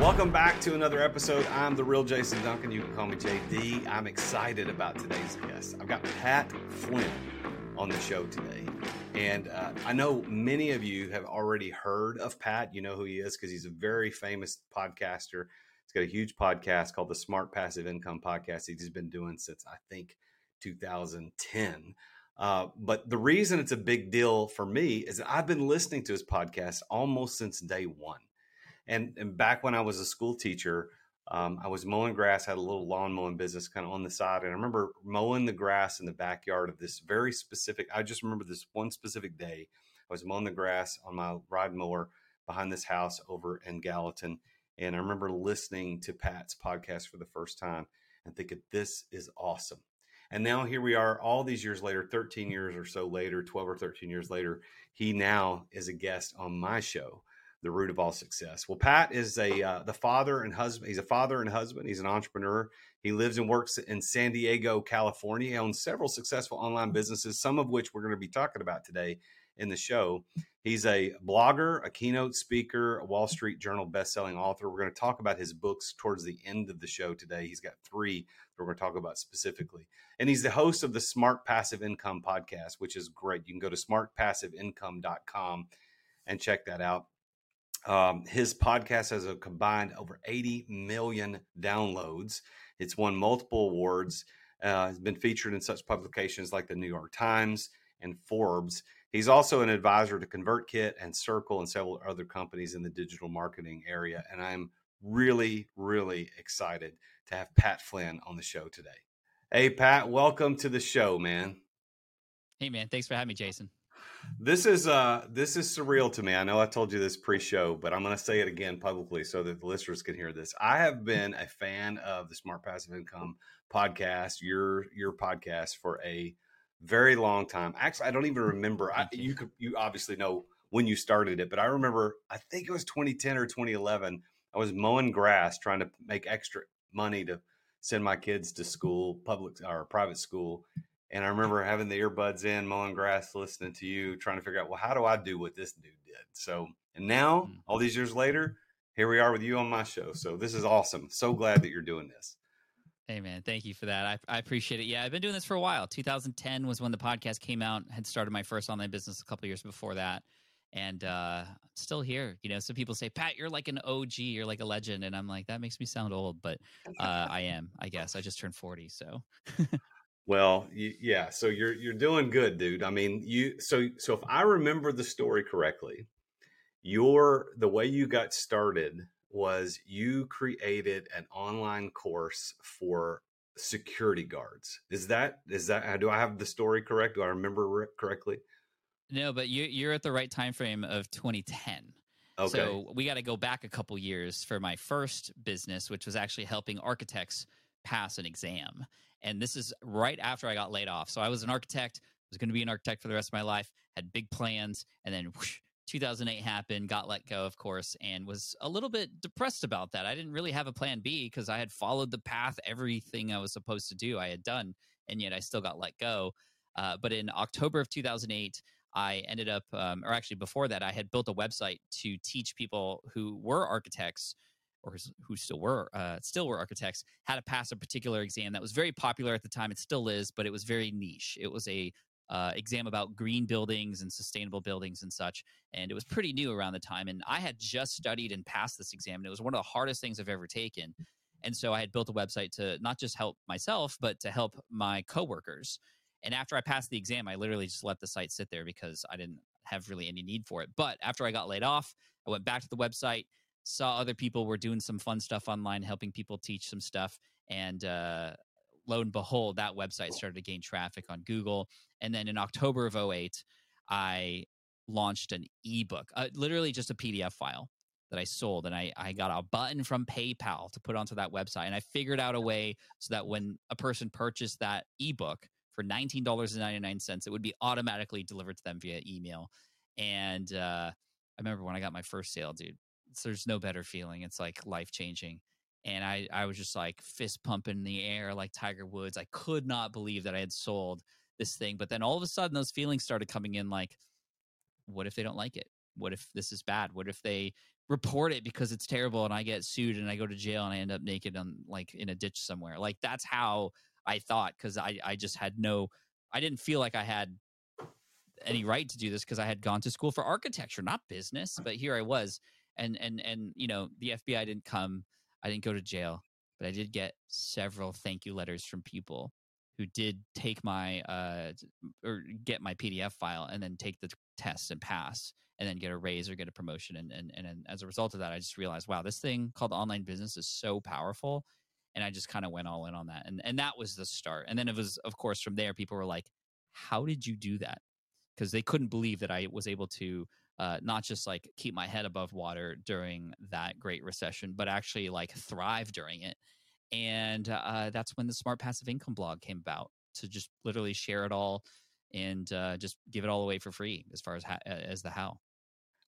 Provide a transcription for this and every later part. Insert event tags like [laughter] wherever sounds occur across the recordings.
Welcome back to another episode. I'm the real Jason Duncan. You can call me JD. I'm excited about today's guest. I've got Pat Flynn on the show today. And uh, I know many of you have already heard of Pat. You know who he is because he's a very famous podcaster. He's got a huge podcast called the Smart Passive Income Podcast. He's been doing since I think 2010. Uh, but the reason it's a big deal for me is that I've been listening to his podcast almost since day one. And, and back when I was a school teacher, um, I was mowing grass, had a little lawn mowing business kind of on the side. And I remember mowing the grass in the backyard of this very specific, I just remember this one specific day. I was mowing the grass on my ride mower behind this house over in Gallatin. And I remember listening to Pat's podcast for the first time and thinking, this is awesome. And now here we are, all these years later, 13 years or so later, 12 or 13 years later, he now is a guest on my show the root of all success. Well, Pat is a uh, the father and husband. He's a father and husband. He's an entrepreneur. He lives and works in San Diego, California. He owns several successful online businesses, some of which we're going to be talking about today in the show. He's a blogger, a keynote speaker, a Wall Street Journal best-selling author. We're going to talk about his books towards the end of the show today. He's got three that we're going to talk about specifically. And he's the host of the Smart Passive Income podcast, which is great. You can go to smartpassiveincome.com and check that out. Um, his podcast has a combined over 80 million downloads. It's won multiple awards. Uh, has been featured in such publications like the New York Times and Forbes. He's also an advisor to ConvertKit and Circle and several other companies in the digital marketing area. And I'm really, really excited to have Pat Flynn on the show today. Hey, Pat, welcome to the show, man. Hey, man. Thanks for having me, Jason. This is uh this is surreal to me. I know I told you this pre-show, but I'm going to say it again publicly so that the listeners can hear this. I have been a fan of the Smart Passive Income podcast, your your podcast for a very long time. Actually, I don't even remember. I, you could you obviously know when you started it, but I remember I think it was 2010 or 2011. I was mowing grass trying to make extra money to send my kids to school, public or private school, and I remember having the earbuds in, mowing grass, listening to you, trying to figure out, well, how do I do what this dude did? So, and now, mm. all these years later, here we are with you on my show. So this is awesome. So glad that you're doing this. Hey man, thank you for that. I, I appreciate it. Yeah, I've been doing this for a while. 2010 was when the podcast came out. Had started my first online business a couple years before that, and uh, still here. You know, some people say, Pat, you're like an OG, you're like a legend, and I'm like, that makes me sound old, but uh, I am. I guess I just turned 40, so. [laughs] Well, yeah. So you're you're doing good, dude. I mean, you. So so if I remember the story correctly, your the way you got started was you created an online course for security guards. Is that is that uh, do I have the story correct? Do I remember correctly? No, but you you're at the right time frame of 2010. Okay. So we got to go back a couple years for my first business, which was actually helping architects pass an exam. And this is right after I got laid off. So I was an architect, was going to be an architect for the rest of my life, had big plans, and then whoosh, 2008 happened, got let go, of course, and was a little bit depressed about that. I didn't really have a plan B because I had followed the path, everything I was supposed to do, I had done, and yet I still got let go. Uh, but in October of 2008, I ended up, um, or actually before that, I had built a website to teach people who were architects or who still were uh, still were architects had to pass a particular exam that was very popular at the time. It still is, but it was very niche. It was a uh, exam about green buildings and sustainable buildings and such, and it was pretty new around the time. And I had just studied and passed this exam, and it was one of the hardest things I've ever taken. And so I had built a website to not just help myself, but to help my coworkers. And after I passed the exam, I literally just let the site sit there because I didn't have really any need for it. But after I got laid off, I went back to the website, saw other people were doing some fun stuff online, helping people teach some stuff. And uh, lo and behold, that website started to gain traffic on Google. And then in October of 08, I launched an ebook, uh, literally just a PDF file that I sold. And I, I got a button from PayPal to put onto that website. And I figured out a way so that when a person purchased that ebook for $19.99, it would be automatically delivered to them via email. And uh, I remember when I got my first sale, dude, there's no better feeling. It's like life changing. And I, I was just like fist pumping in the air like Tiger Woods. I could not believe that I had sold this thing. But then all of a sudden, those feelings started coming in like, what if they don't like it? What if this is bad? What if they report it because it's terrible and I get sued and I go to jail and I end up naked on like in a ditch somewhere? Like that's how I thought because I, I just had no, I didn't feel like I had any right to do this because I had gone to school for architecture, not business. But here I was, and and and you know the FBI didn't come, I didn't go to jail, but I did get several thank you letters from people who did take my uh or get my PDF file and then take the test and pass and then get a raise or get a promotion and and and as a result of that I just realized wow this thing called online business is so powerful and I just kind of went all in on that and and that was the start and then it was of course from there people were like how did you do that? Because they couldn't believe that I was able to uh, not just like keep my head above water during that great recession, but actually like thrive during it. And uh, that's when the Smart Passive Income blog came about to just literally share it all and uh, just give it all away for free as far as as the how.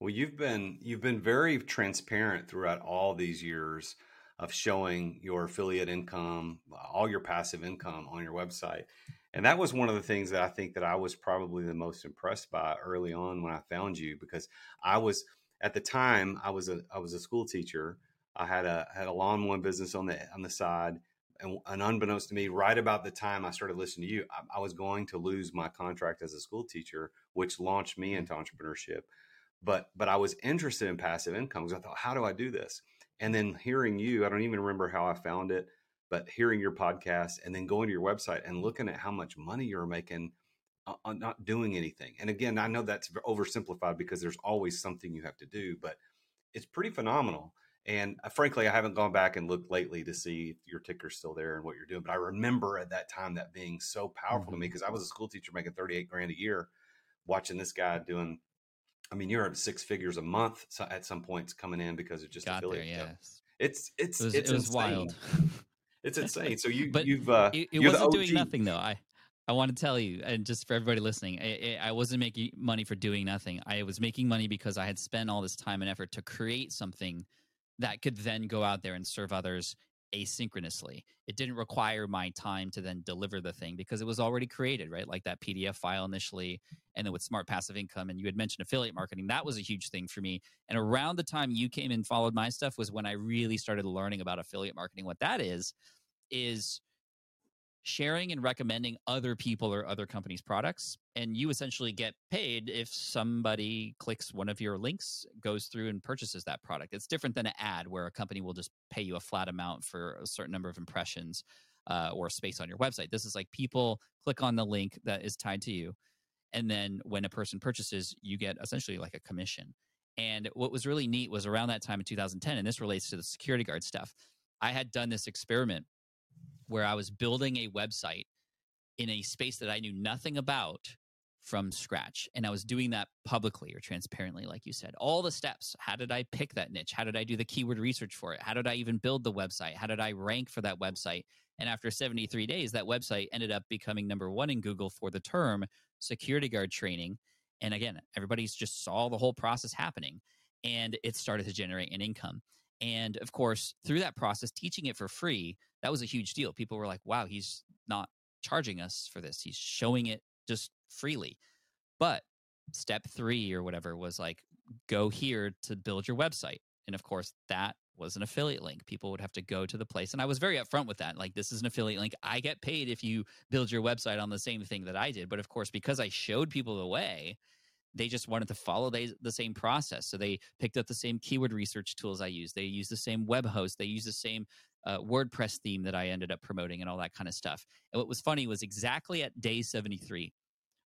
Well, you've been you've been very transparent throughout all these years of showing your affiliate income, all your passive income on your website. And that was one of the things that I think that I was probably the most impressed by early on when I found you because I was at the time I was a I was a school teacher. I had a had a lawn mowing business on the on the side. And, and unbeknownst to me, right about the time I started listening to you, I, I was going to lose my contract as a school teacher, which launched me mm-hmm. into entrepreneurship. But but I was interested in passive income because I thought, how do I do this? And then hearing you, I don't even remember how I found it but hearing your podcast and then going to your website and looking at how much money you're making on not doing anything. And again, I know that's oversimplified because there's always something you have to do, but it's pretty phenomenal. And uh, frankly, I haven't gone back and looked lately to see if your ticker's still there and what you're doing. But I remember at that time that being so powerful mm-hmm. to me because I was a school teacher making 38 grand a year, watching this guy doing. I mean, you're at six figures a month at some points coming in because of just Got affiliate. There, yes. It's it's it was, it's it was wild. It's insane. So you, but you've, uh, it, it wasn't doing nothing though. I, I want to tell you, and just for everybody listening, I, I wasn't making money for doing nothing. I was making money because I had spent all this time and effort to create something that could then go out there and serve others asynchronously. It didn't require my time to then deliver the thing because it was already created, right? Like that PDF file initially, and then with Smart Passive Income. And you had mentioned affiliate marketing. That was a huge thing for me. And around the time you came and followed my stuff was when I really started learning about affiliate marketing. What that is, is sharing and recommending other people or other companies' products. And you essentially get paid if somebody clicks one of your links, goes through and purchases that product. It's different than an ad where a company will just pay you a flat amount for a certain number of impressions uh, or space on your website. This is like people click on the link that is tied to you. And then when a person purchases, you get essentially like a commission. And what was really neat was around that time in 2010, and this relates to the security guard stuff. I had done this experiment where I was building a website in a space that I knew nothing about from scratch. And I was doing that publicly or transparently, like you said. All the steps. How did I pick that niche? How did I do the keyword research for it? How did I even build the website? How did I rank for that website? And after 73 days, that website ended up becoming number one in Google for the term security guard training. And again, everybody's just saw the whole process happening and it started to generate an income. And of course, through that process, teaching it for free, that was a huge deal. People were like, wow, he's not charging us for this. He's showing it just freely. But step three or whatever was like, go here to build your website. And of course, that was an affiliate link. People would have to go to the place. And I was very upfront with that. Like, this is an affiliate link. I get paid if you build your website on the same thing that I did. But of course, because I showed people the way, they just wanted to follow the, the same process. So they picked up the same keyword research tools I use. They use the same web host. They use the same uh, WordPress theme that I ended up promoting and all that kind of stuff. And what was funny was exactly at day 73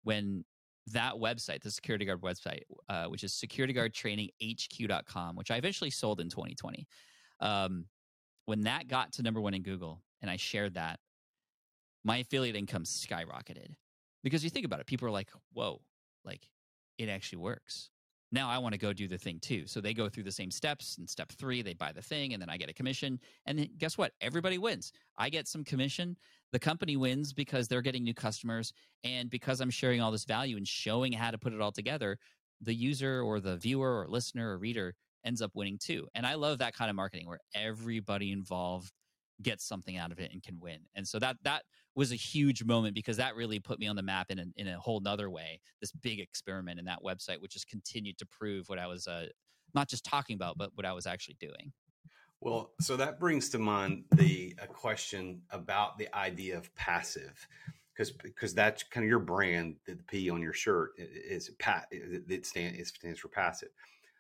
when that website, the security guard website, uh, which is securityguardtraininghq.com, which I eventually sold in 2020. Um, when that got to number one in Google and I shared that, my affiliate income skyrocketed because you think about it, people are like, whoa, like it actually works. Now I want to go do the thing too. So they go through the same steps. And step three, they buy the thing, and then I get a commission. And then guess what? Everybody wins. I get some commission. The company wins because they're getting new customers. And because I'm sharing all this value and showing how to put it all together, the user or the viewer or listener or reader ends up winning too. And I love that kind of marketing where everybody involved gets something out of it and can win. And so that that was a huge moment because that really put me on the map in a, in a whole nother way. This big experiment in that website, which has continued to prove what I was uh, not just talking about, but what I was actually doing. Well, so that brings to mind the a question about the idea of passive, because because that's kind of your brand. The P on your shirt is pat. It stands it stands for passive.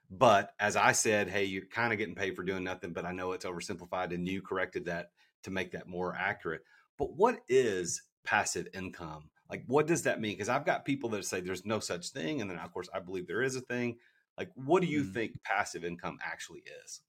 But as I said, hey, you're kind of getting paid for doing nothing. But I know it's oversimplified, and you corrected that to make that more accurate. But what is passive income? Like, what does that mean? Because I've got people that say there's no such thing. And then, of course, I believe there is a thing. Like, what do you mm. think passive income actually is?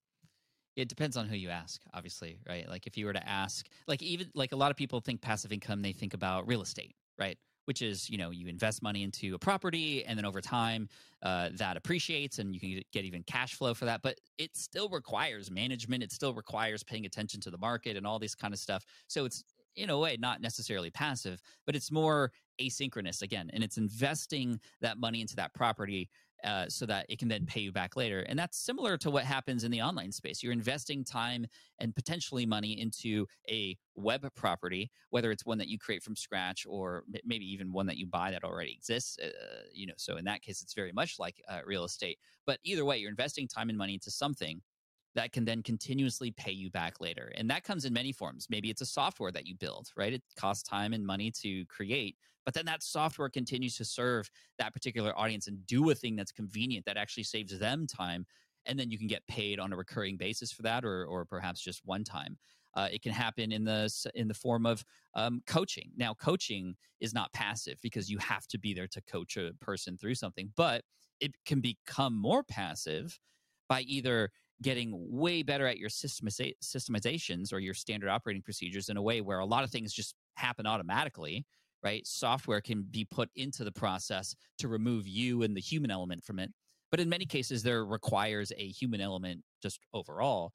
It depends on who you ask, obviously, right? Like, if you were to ask, like, even like a lot of people think passive income, they think about real estate, right? Which is, you know, you invest money into a property and then over time uh, that appreciates and you can get even cash flow for that. But it still requires management. It still requires paying attention to the market and all this kind of stuff. So it's in a way not necessarily passive but it's more asynchronous again and it's investing that money into that property uh, so that it can then pay you back later. And that's similar to what happens in the online space. You're investing time and potentially money into a web property whether it's one that you create from scratch or maybe even one that you buy that already exists uh, you know so in that case it's very much like uh, real estate. But either way you're investing time and money into something that can then continuously pay you back later. And that comes in many forms. Maybe it's a software that you build, right? It costs time and money to create, but then that software continues to serve that particular audience and do a thing that's convenient that actually saves them time. And then you can get paid on a recurring basis for that, or, or perhaps just one time. Uh, it can happen in the in the form of um, coaching. Now, coaching is not passive because you have to be there to coach a person through something, but it can become more passive by either getting way better at your systemizations or your standard operating procedures in a way where a lot of things just happen automatically right? Software can be put into the process to remove you and the human element from it. But in many cases there requires a human element just overall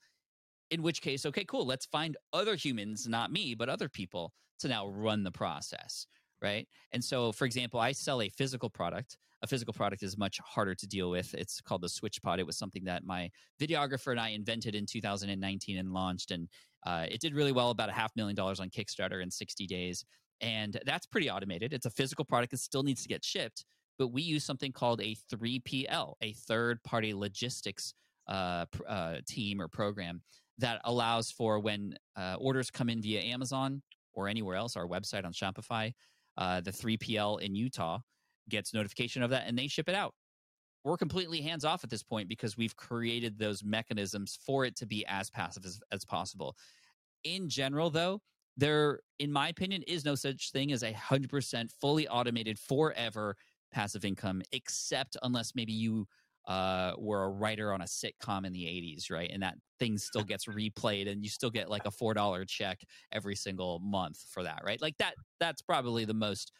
in which case okay cool let's find other humans not me but other people to now run the process right and so for example i sell a physical product a physical product is much harder to deal with. It's called the SwitchPod. It was something that my videographer and I invented in 2019 and launched, and uh, it did really well, about a half million dollars on Kickstarter in 60 days. And that's pretty automated. It's a physical product that still needs to get shipped, but we use something called a 3PL, a third party logistics uh, uh, team or program that allows for when uh, orders come in via Amazon or anywhere else, our website on Shopify, uh, the 3PL in Utah gets notification of that and they ship it out. We're completely hands off at this point because we've created those mechanisms for it to be as passive as, as possible. In general, though, there, in my opinion, is no such thing as a hundred percent fully automated forever passive income, except unless maybe you uh, were a writer on a sitcom in the 80s, right? And that thing still gets replayed and you still get like a $4 check every single month for that, right? Like that, that's probably the most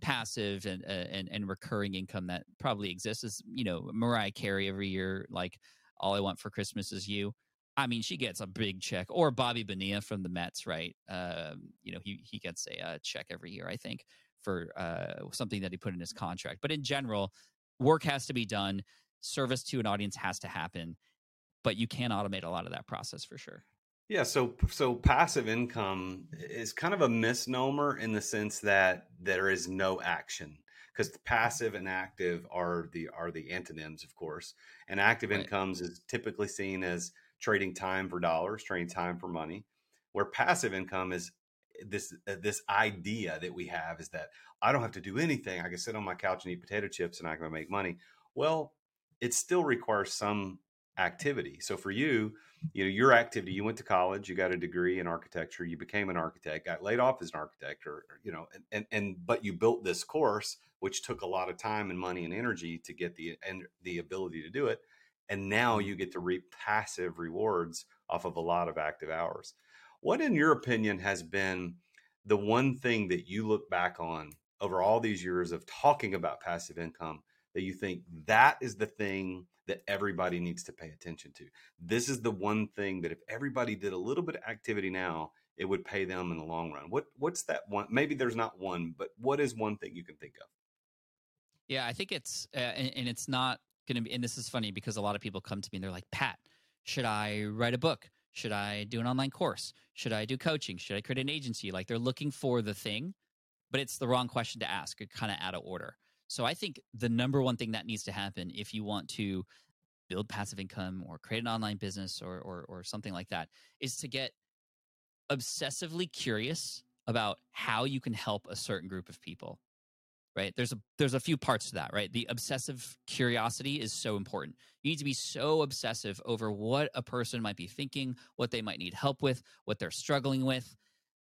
passive and, uh, and and recurring income that probably exists is you know Mariah Carey every year like all I want for Christmas is you. I mean, she gets a big check, or Bobby Bonilla from the Mets, right? Um, you know, he he gets a, a, uh, check every year, I think, for uh, something that he put in his contract. But in general, work has to be done, service to an audience has to happen, but you can automate a lot of that process for sure. Yeah, so so passive income is kind of a misnomer in the sense that there is no action because passive and active are the are the antonyms, of course. And active right. incomes is typically seen as trading time for dollars, trading time for money. Where passive income is this uh, this idea that we have is that I don't have to do anything. I can sit on my couch and eat potato chips and I can make money. Well, it still requires some activity. So for you, you know, your activity, you went to college, you got a degree in architecture, you became an architect, got laid off as an architect, or, or you know, and, and and but you built this course, which took a lot of time and money and energy to get the and the ability to do it, and now mm-hmm. you get to reap passive rewards off of a lot of active hours. What, in your opinion, has been the one thing that you look back on over all these years of talking about passive income that you think that is the thing that everybody needs to pay attention to. This is the one thing that if everybody did a little bit of activity now, it would pay them in the long run. What what's that one? Maybe there's not one, but what is one thing you can think of? Yeah, I think it's uh, and, and it's not going to be. And this is funny because a lot of people come to me and they're like, "Pat, should I write a book? Should I do an online course? Should I do coaching? Should I create an agency?" Like they're looking for the thing, but it's the wrong question to ask. You're kind of out of order. So I think the number one thing that needs to happen if you want to build passive income or create an online business or, or, or something like that is to get obsessively curious about how you can help a certain group of people right? There's a there's a few parts to that right? The obsessive curiosity is so important. You need to be so obsessive over what a person might be thinking what they might need help with what they're struggling with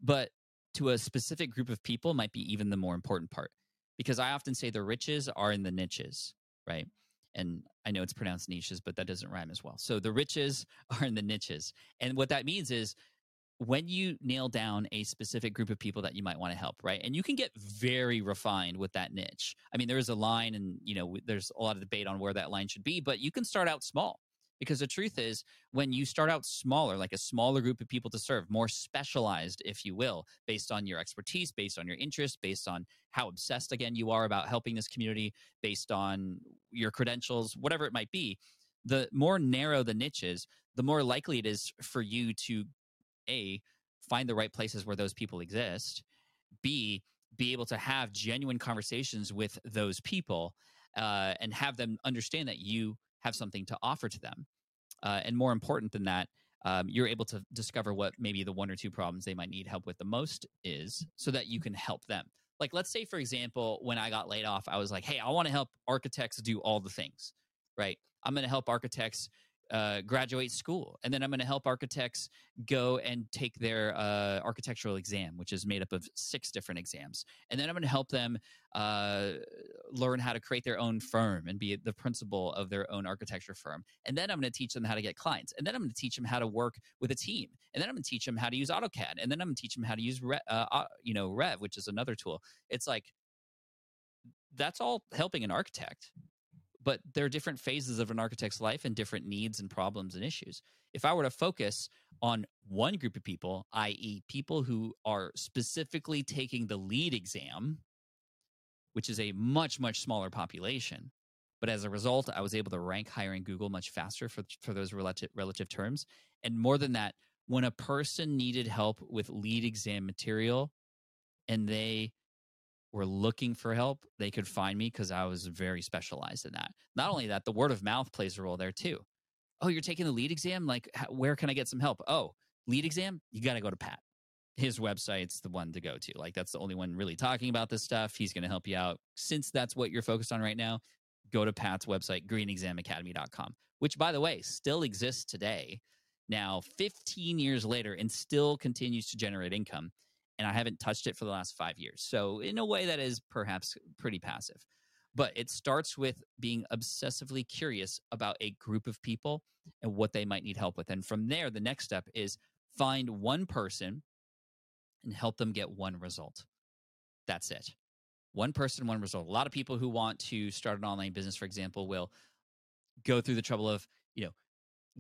but to a specific group of people might be even the more important part because I often say the riches are in the niches, right? And I know it's pronounced niches, but that doesn't rhyme as well. So the riches [laughs] are in the niches. And what that means is when you nail down a specific group of people that you might want to help, right? And you can get very refined with that niche. I mean, there is a line and, you know, there's a lot of debate on where that line should be, but you can start out small because the truth is, when you start out smaller, like a smaller group of people to serve, more specialized, if you will, based on your expertise, based on your interest, based on how obsessed, again, you are about helping this community, based on your credentials, whatever it might be, the more narrow the niche is, the more likely it is for you to, A, find the right places where those people exist, B, be able to have genuine conversations with those people uh, and have them understand that you have something to offer to them. Uh, and more important than that, um, you're able to discover what maybe the one or two problems they might need help with the most is so that you can help them. Like, let's say, for example, when I got laid off, I was like, hey, I want to help architects do all the things, right? I'm going to help architects uh, graduate school. And then I'm going to help architects go and take their uh, architectural exam, which is made up of six different exams. And then I'm going to help them uh, learn how to create their own firm and be the principal of their own architecture firm. And then I'm going to teach them how to get clients. And then I'm going to teach them how to work with a team. And then I'm going to teach them how to use AutoCAD. And then I'm going to teach them how to use, Re- uh, you know, Revit, which is another tool. It's like that's all helping an architect but there are different phases of an architect's life and different needs and problems and issues. If I were to focus on one group of people, i.e., people who are specifically taking the LEED exam, which is a much, much smaller population, but as a result, I was able to rank higher in Google much faster for, for those relative, relative terms. And more than that, when a person needed help with LEED exam material and they were looking for help, they could find me because I was very specialized in that. Not only that, the word of mouth plays a role there too. Oh, you're taking the LEED exam? Like, where can I get some help? Oh, LEED exam? You got to go to Pat. His website's the one to go to. Like, that's the only one really talking about this stuff. He's going to help you out. Since that's what you're focused on right now, go to Pat's website, greenexamacademy.com, which, by the way, still exists today. Now, 15 years later, and still continues to generate income and I haven't touched it for the last five years. So, in a way, that is perhaps pretty passive. But it starts with being obsessively curious about a group of people and what they might need help with. And from there, the next step is find one person and help them get one result. That's it. One person, one result. A lot of people who want to start an online business, for example, will go through the trouble of, you know,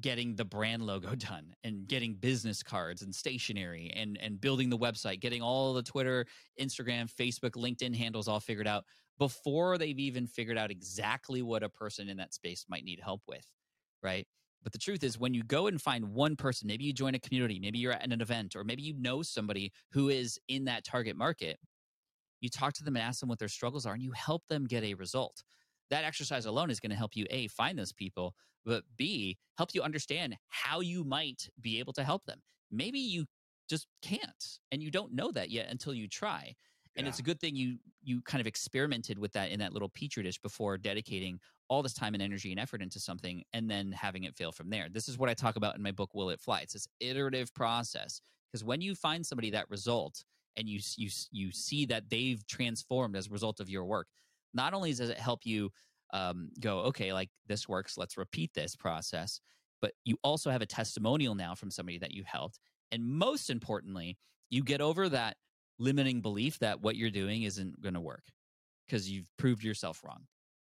getting the brand logo [laughs] done and getting business cards and stationery and and building the website getting all the twitter instagram facebook linkedin handles all figured out before they've even figured out exactly what a person in that space might need help with right? But the truth is when you go and find one person maybe you join a community maybe you're at an event or maybe you know somebody who is in that target market you talk to them and ask them what their struggles are and you help them get a result that exercise alone is going to help you a find those people but B, help you understand how you might be able to help them. Maybe you just can't, and you don't know that yet until you try. and yeah. it's a good thing you you kind of experimented with that in that little petri dish before dedicating all this time and energy and effort into something and then having it fail from there this is what i talk about in my book will it fly it's this iterative process because when you find somebody that result and you you you see that they've transformed as a result of your work not only does it help you um, go okay like this works let's repeat this process but you also have a testimonial now from somebody that you helped and most importantly you get over that limiting belief that what you're doing isn't going to work because you've proved yourself wrong.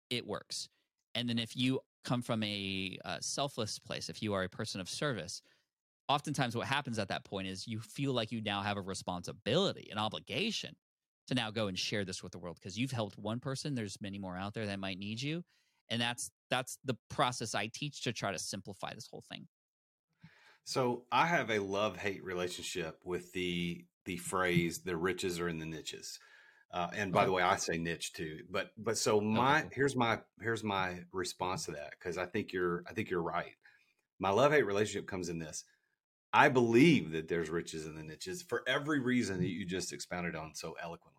It works. And then if you come from a uh, selfless place, if you are a person of service, oftentimes what happens at that point is you feel like you now have a responsibility, an obligation to now go and share this with the world because you've helped one person. There's many more out there that might need you. And that's that's the process I teach to try to simplify this whole thing. So I have a love hate relationship with the the phrase "the riches are in the niches." Uh, and by the way, I say niche too. But but so my okay. here's my here's my response to that because I think you're I think you're right. My love hate relationship comes in this. I believe that there's riches in the niches for every reason that you just expounded on so eloquently.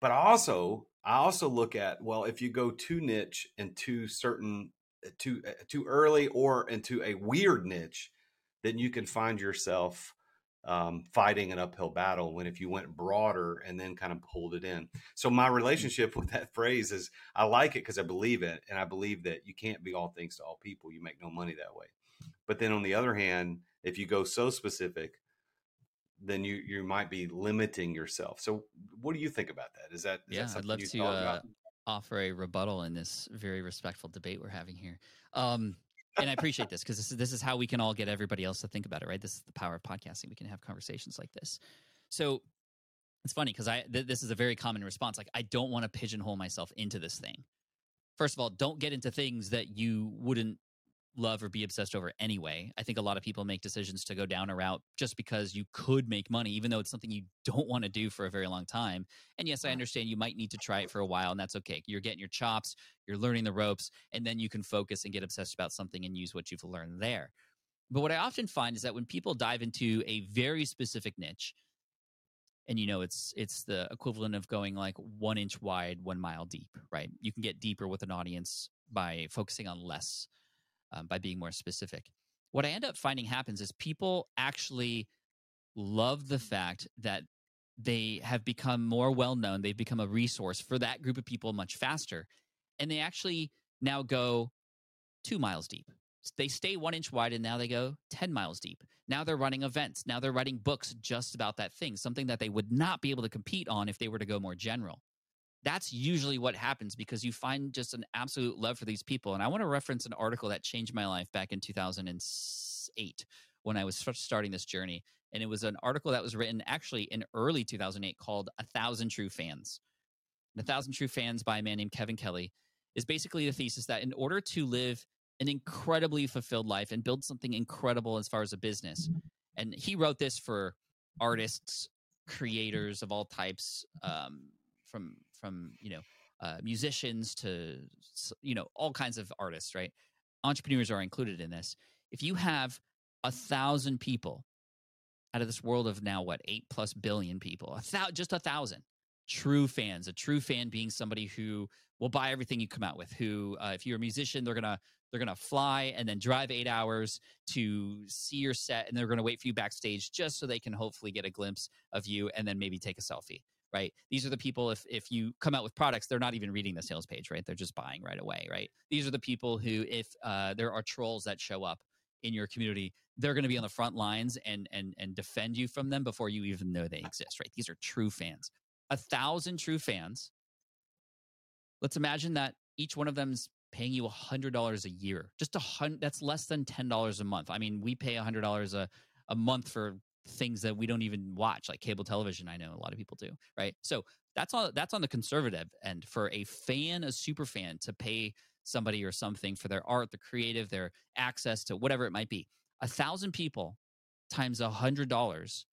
But also I also look at well if you go too niche and too certain uh, too uh, too early or into a weird niche, then you can find yourself um, fighting an uphill battle when if you went broader and then kind of pulled it in. So my relationship [laughs] with that phrase is I like it because I believe it, and I believe that you can't be all things to all people. You make no money that way. But then on the other hand, if you go so specific, then you you might be limiting yourself. So what do you think about that? Is that is yeah? That I'd love to uh, offer a rebuttal in this very respectful debate we're having here. Um, and I appreciate this because this is this is how we can all get everybody else to think about it, right? This is the power of podcasting. We can have conversations like this. So it's funny because I th- this is a very common response. Like I don't want to pigeonhole myself into this thing. First of all, don't get into things that you wouldn't love or be obsessed over anyway. I think a lot of people make decisions to go down a route just because you could make money, even though it's something you don't want to do for a very long time. And yes, I understand you might need to try it for a while, and that's okay. You're getting your chops, you're learning the ropes, and then you can focus and get obsessed about something and use what you've learned there. But what I often find is that when people dive into a very specific niche, and you know it's it's the equivalent of going like one inch wide one mile deep right you can get deeper with an audience by focusing on less um, by being more specific. What I end up finding happens is people actually love the fact that they have become more well known. They've become a resource for that group of people much faster. And they actually now go two miles deep. They stay one inch wide and now they go 10 miles deep. Now they're running events. Now they're writing books just about that thing, something that they would not be able to compete on if they were to go more general that's usually what happens because you find just an absolute love for these people. And I want to reference an article that changed my life back in 2008 when I was starting this journey. And it was an article that was written actually in early 2008 called A Thousand True Fans. And A Thousand True Fans by a man named Kevin Kelly is basically the thesis that in order to live an incredibly fulfilled life and build something incredible as far as a business, and he wrote this for artists, creators of all types, um, from from you know uh, musicians to you know all kinds of artists right? Entrepreneurs are included in this. If you have a thousand people out of this world of now what eight plus billion people a just a thousand true fans a true fan being somebody who will buy everything you come out with who uh, if you're a musician they're gonna they're gonna fly and then drive eight hours to see your set and they're gonna wait for you backstage just so they can hopefully get a glimpse of you and then maybe take a selfie right? These are the people if if you come out with products they're not even reading the sales page right? They're just buying right away right? These are the people who if uh, there are trolls that show up in your community they're going to be on the front lines and and and defend you from them before you even know they exist right? These are true fans. A thousand true fans. Let's imagine that each one of them's paying you a hundred dollars a year just a hundred that's less than ten dollars a month. I mean we pay a hundred dollars a a month for things that we don't even watch like cable television i know a lot of people do right? So that's on that's on the conservative end for a fan a super fan to pay somebody or something for their art their creative their access to whatever it might be. A thousand people times a hundred dollars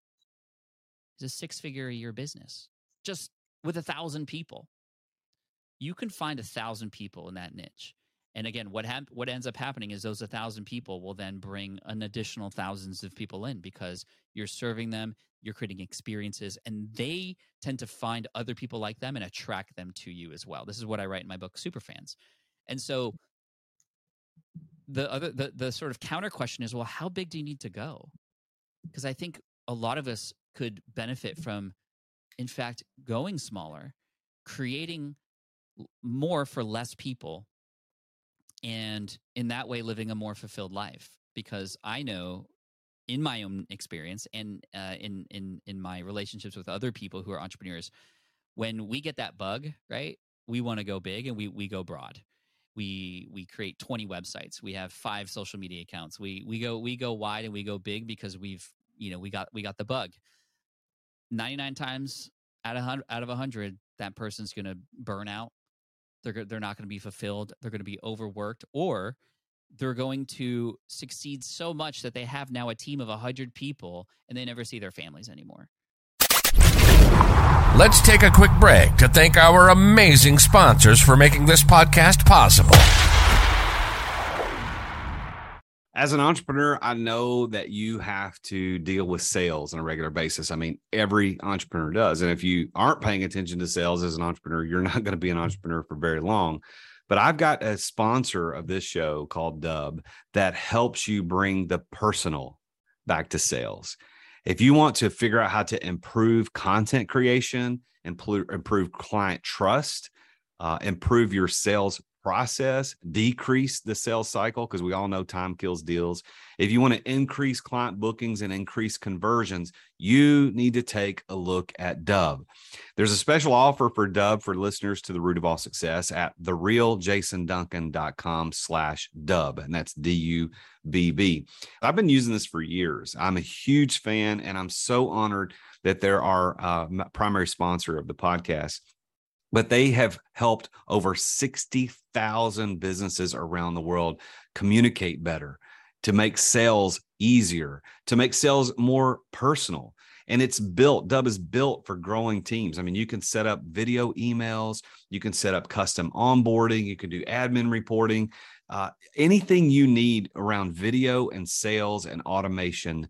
is a six figure a year business just with a thousand people. You can find a thousand people in that niche And again, what hap- what ends up happening is those a thousand people will then bring an additional thousands of people in because you're serving them, you're creating experiences, and they tend to find other people like them and attract them to you as well. This is what I write in my book, Superfans. And so the other the, the sort of counter question is, well, how big do you need to go? Because I think a lot of us could benefit from, in fact, going smaller, creating more for less people and in that way living a more fulfilled life because i know in my own experience and uh, in in in my relationships with other people who are entrepreneurs when we get that bug right we want to go big and we we go broad. We we create 20 websites we have five social media accounts we we go we go wide and we go big because we've you know we got we got the bug. 99 times out of out of 100 that person's going to burn out they're they're not going to be fulfilled. They're going to be overworked, or they're going to succeed so much that they have now a team of 100 people and they never see their families anymore. Let's take a quick break to thank our amazing sponsors for making this podcast possible. As an entrepreneur, I know that you have to deal with sales on a regular basis. I mean, every entrepreneur does. And if you aren't paying attention to sales as an entrepreneur, you're not going to be an entrepreneur for very long. But I've got a sponsor of this show called Dubb that helps you bring the personal back to sales. If you want to figure out how to improve content creation, improve client trust, uh, improve your sales process, decrease the sales cycle because we all know time kills deals. If you want to increase client bookings and increase conversions, you need to take a look at Dubb. There's a special offer for Dubb for listeners to the root of all success at therealjasonduncan.com slash Dubb. And that's D-U-B-B. I've been using this for years. I'm a huge fan and I'm so honored that they're our uh, primary sponsor of the podcast but they have helped over 60,000 businesses around the world communicate better, to make sales easier, to make sales more personal. And it's built, Dubb is built for growing teams. I mean, you can set up video emails, you can set up custom onboarding, you can do admin reporting, uh, anything you need around video and sales and automation.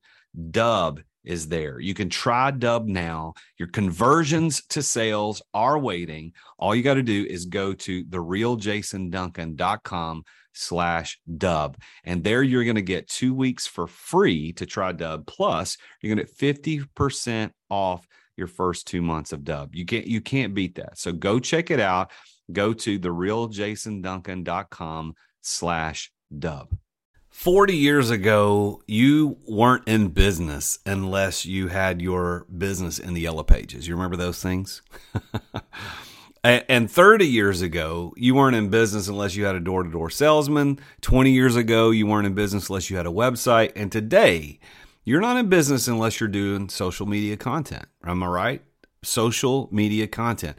Dubb is there. You can try Dubb now. Your conversions to sales are waiting. All you got to do is go to therealjasonduncan.com slash Dubb. And there you're going to get two weeks for free to try Dubb. Plus, you're going to get 50% off your first two months of Dubb. You can't you can't beat that. So go check it out. Go to therealjasonduncan.com slash Dubb. 40 years ago, you weren't in business unless you had your business in the yellow pages. You remember those things? [laughs] and 30 years ago, you weren't in business unless you had a door to door salesman. 20 years ago, you weren't in business unless you had a website. And today, you're not in business unless you're doing social media content. Am I right? Social media content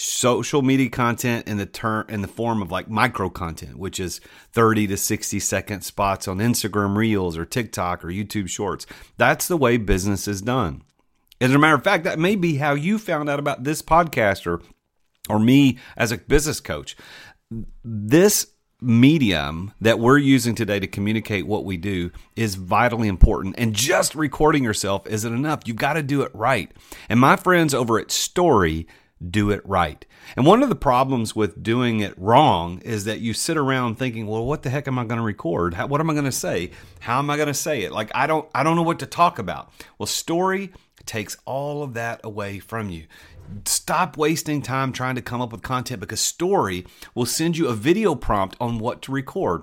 social media content in the term in the form of like micro content, which is 30 to 60 second spots on Instagram Reels or TikTok or YouTube Shorts. That's the way business is done. As a matter of fact, that may be how you found out about this podcast or, or me as a business coach. This medium that we're using today to communicate what we do is vitally important. And just recording yourself isn't enough. You've got to do it right. And my friends over at Storyy do it right. And one of the problems with doing it wrong is that you sit around thinking, well, what the heck am I going to record? How, what am I going to say? How am I going to say it? Like I don't I don't know what to talk about. Well, Storyy takes all of that away from you. Stop wasting time trying to come up with content because Storyy will send you a video prompt on what to record.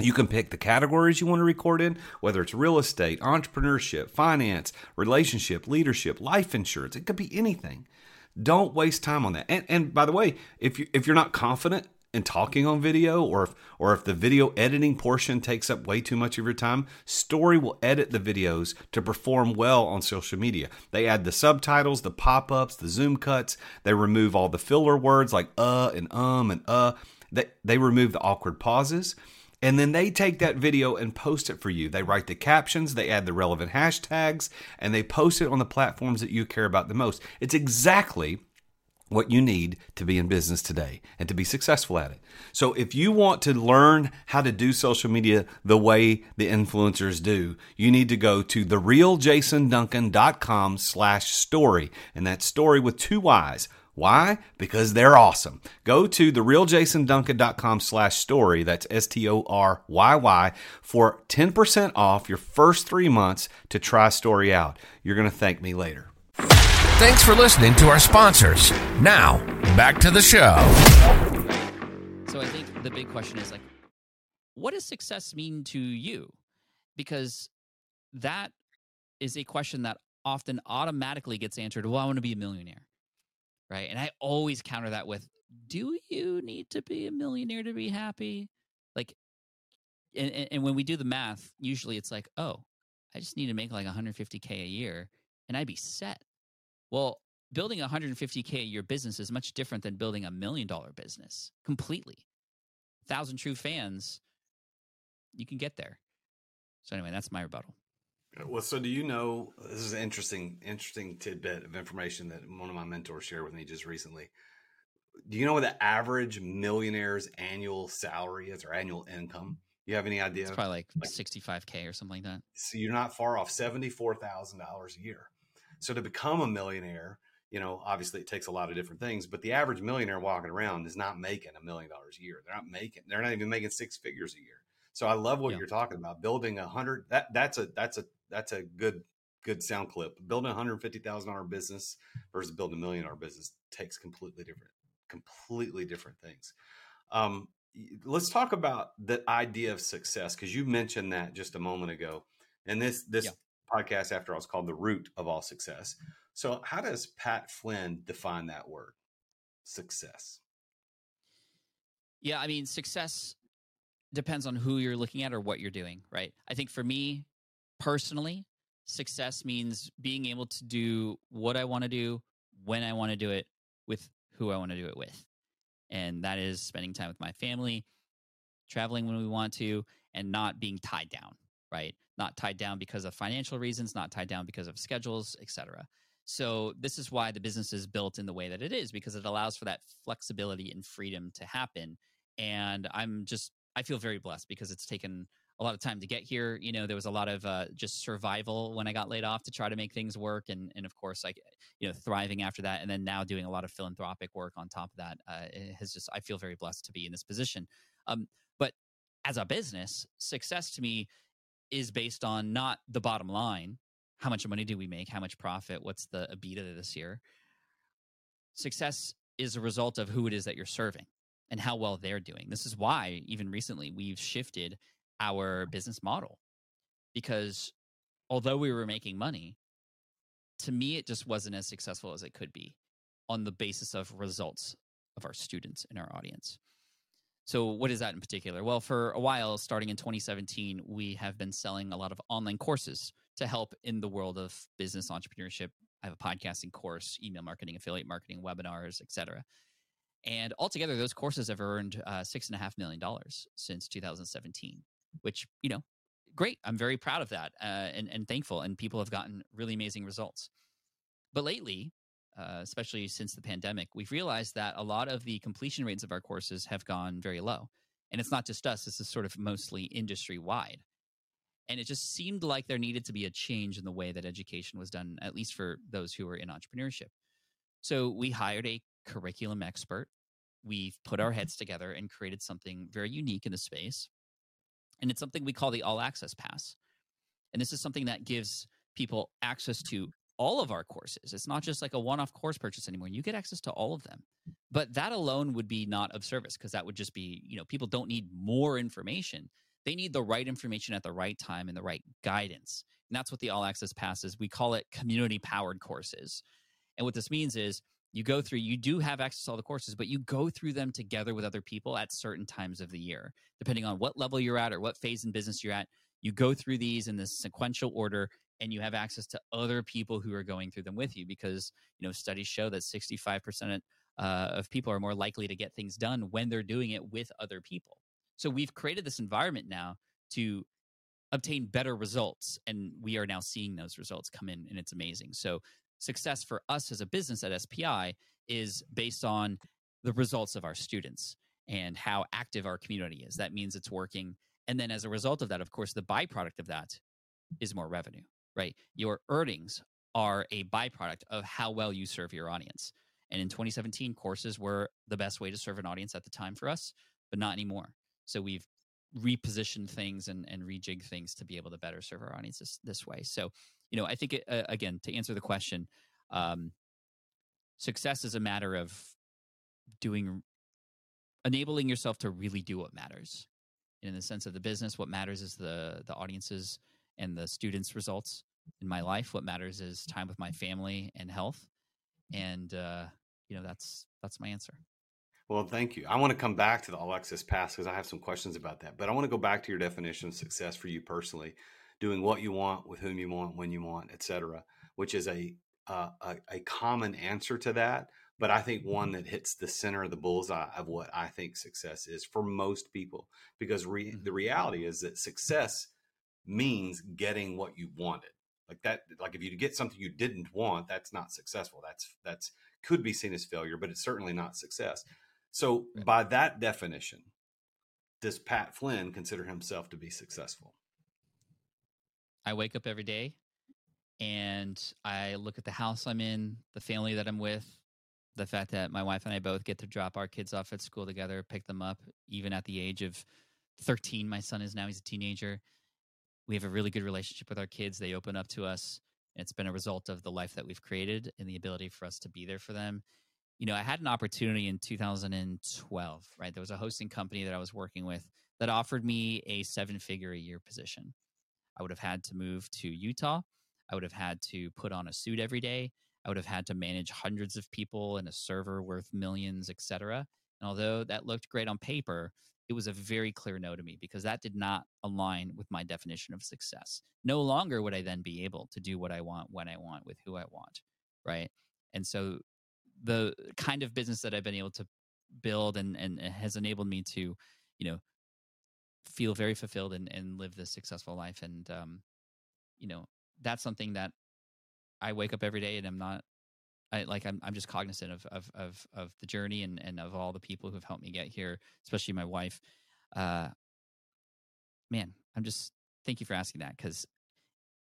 You can pick the categories you want to record in, whether it's real estate, entrepreneurship, finance, relationship, leadership, life insurance. It could be anything. Don't waste time on that. And and by the way, if you if you're not confident in talking on video or if or if the video editing portion takes up way too much of your time, Storyy will edit the videos to perform well on social media. They add the subtitles, the pop-ups, the zoom cuts, they remove all the filler words like uh and um and uh. They they remove the awkward pauses. And then they take that video and post it for you. They write the captions, they add the relevant hashtags, and they post it on the platforms that you care about the most. It's exactly what you need to be in business today and to be successful at it. So if you want to learn how to do social media the way the influencers do, you need to go to therealjasonduncan.com slash story. And that Storyy with two Y's. Why? Because they're awesome. Go to therealjasonduncan.com slash story. That's S-T-O-R-Y-Y for 10% off your first three months to try Storyy out. You're going to thank me later. Thanks for listening to our sponsors. Now, back to the show. So I think the big question is like, what does success mean to you? Because that is a question that often automatically gets answered. Well, I want to be a millionaire. Right. And I always counter that with, do you need to be a millionaire to be happy? Like, and, and when we do the math, usually it's like, oh, I just need to make like 150K a year and I'd be set. Well, building a 150K a year business is much different than building a million dollar business completely. Thousand true fans, you can get there. So anyway, that's my rebuttal. Well, so do you know? This is an interesting, interesting tidbit of information that one of my mentors shared with me just recently. Do you know what the average millionaire's annual salary is or annual income? You have any idea? It's probably like, like 65k or something like that. So you're not far off, seventy-four thousand dollars a year. So to become a millionaire, you know, obviously it takes a lot of different things, but the average millionaire walking around is not making a million dollars a year. They're not making, they're not even making six figures a year. So I love what yeah. you're talking about. Building a hundred that that's a that's a that's a good good sound clip. Building a hundred fifty thousand dollar business versus building a million dollar business takes completely different, completely different things. Um, let's talk about the idea of success because you mentioned that just a moment ago. And this this yeah podcast after all is called The Root of All Success. So, how does Pat Flynn define that word, success? Yeah, I mean, success depends on who you're looking at or what you're doing, right? I think for me personally, success means being able to do what I want to do when I want to do it with who I want to do it with. And that is spending time with my family, traveling when we want to, and not being tied down, right? not tied down because of financial reasons, not tied down because of schedules, etc. So this is why the business is built in the way that it is because it allows for that flexibility and freedom to happen. And I'm just I feel very blessed because it's taken a lot of time to get here. You know, there was a lot of uh, just survival when I got laid off to try to make things work, and and of course, like you know, thriving after that, and then now doing a lot of philanthropic work on top of that. Uh, has just I feel very blessed to be in this position. Um, but as a business, success to me is based on not the bottom line how much money do we make how much profit what's the ebitda this year success is a result of who it is that you're serving and how well they're doing this is why even recently we've shifted our business model because although we were making money to me it just wasn't as successful as it could be on the basis of results of our students and our audience so, what is that in particular? Well, for a while, starting in 2017, we have been selling a lot of online courses to help in the world of business entrepreneurship. I have a podcasting course, email marketing, affiliate marketing, webinars, etc. And altogether, those courses have earned uh, six and a half million dollars since 2017, which you know, great. I'm very proud of that uh, and and thankful. And people have gotten really amazing results. But lately, uh, especially since the pandemic, we've realized that a lot of the completion rates of our courses have gone very low. And it's not just us, this is sort of mostly industry wide. And it just seemed like there needed to be a change in the way that education was done, at least for those who were in entrepreneurship. So we hired a curriculum expert. We've put our heads together and created something very unique in the space. And it's something we call the All Access Pass. And this is something that gives people access to all of our courses. It's not just like a one off course purchase anymore. You get access to all of them. But that alone would be not of service because that would just be, you know, people don't need more information. They need the right information at the right time and the right guidance. And that's what the all access pass is. We call it community powered courses. And what this means is you go through, you do have access to all the courses, but you go through them together with other people at certain times of the year, depending on what level you're at or what phase in business you're at. You go through these in this sequential order and you have access to other people who are going through them with you because you know studies show that 65% uh, of people are more likely to get things done when they're doing it with other people so we've created this environment now to obtain better results and we are now seeing those results come in and it's amazing so success for us as a business at spi is based on the results of our students and how active our community is. That means it's working. And then as a result of that, of course, the byproduct of that is more revenue, right? Your earnings are a byproduct of how well you serve your audience. And in 2017, courses were the best way to serve an audience at the time for us, but not anymore. So we've repositioned things and, and rejig things to be able to better serve our audiences this way. So, you know, I think, it, uh, again, to answer the question, um, success is a matter of doing, enabling yourself to really do what matters. And in the sense of the business, what matters is the the audiences and the students' results. In my life, what matters is time with my family and health. And uh, you know that's that's my answer well thank you i want to come back to the all access pass because i have some questions about that but i want to go back to your definition of success for you personally doing what you want with whom you want when you want etc which is a, uh, a a common answer to that but i think one that hits the center of the bullseye of what i think success is for most people because re- mm-hmm. the reality is that success means getting what you wanted like that like if you get something you didn't want that's not successful that's that's could be seen as failure, but it's certainly not success. So, right. by that definition, does Pat Flynn consider himself to be successful? I wake up every day and I look at the house I'm in, the family that I'm with, the fact that my wife and I both get to drop our kids off at school together, pick them up, even at the age of 13. My son is now, he's a teenager. We have a really good relationship with our kids. They open up to us. It's been a result of the life that we've created and the ability for us to be there for them. You know, I had an opportunity in 2012, right? There was a hosting company that I was working with that offered me a seven figure a year position. I would have had to move to Utah. I would have had to put on a suit every day. I would have had to manage hundreds of people and a server worth millions, et cetera. And although that looked great on paper, it was a very clear no to me because that did not align with my definition of success. No longer would I then be able to do what I want when I want with who I want, right? And so the kind of business that I've been able to build and and has enabled me to, you know, feel very fulfilled and, and live this successful life. And um, you know, that's something that I wake up every day and I'm not I like I'm I'm just cognizant of of of of the journey and and of all the people who have helped me get here, especially my wife. Uh, man, I'm just thank you for asking that because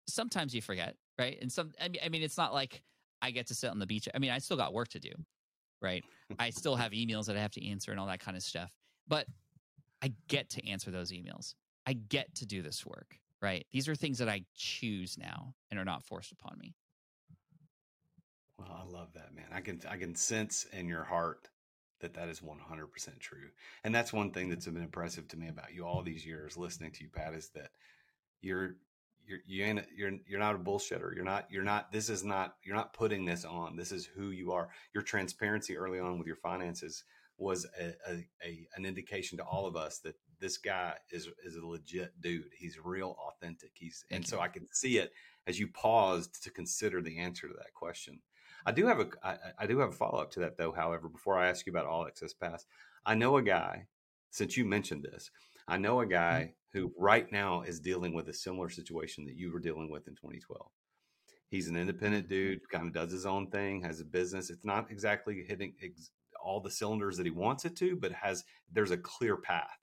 sometimes you forget, right? And some I mean, I mean, it's not like I get to sit on the beach. I mean, I still got work to do, right? I still have emails that I have to answer and all that kind of stuff, but I get to answer those emails. I get to do this work, right? These are things that I choose now and are not forced upon me. Well, I love that, man. I can I can sense in your heart that that is 100% true. And that's one thing mm-hmm. that's been impressive to me about you all these years listening to you Pat is that you're you're you ain't you're you're not a bullshitter. You're not you're not this is not you're not putting this on. This is who you are. Your transparency early on with your finances was a, a, a an indication to all of us that this guy is is a legit dude. He's real authentic. He's and so I can see it as you paused to consider the answer to that question. I do have a I, I do have a follow up to that though. However, before I ask you about all access pass, I know a guy. Since you mentioned this, I know a mm-hmm. guy who right now is dealing with a similar situation that you were dealing with in 2012. He's an independent mm-hmm. dude, kind of does his own thing, has a business. It's not exactly hitting ex- all the cylinders that he wants it to, but has there's a clear path.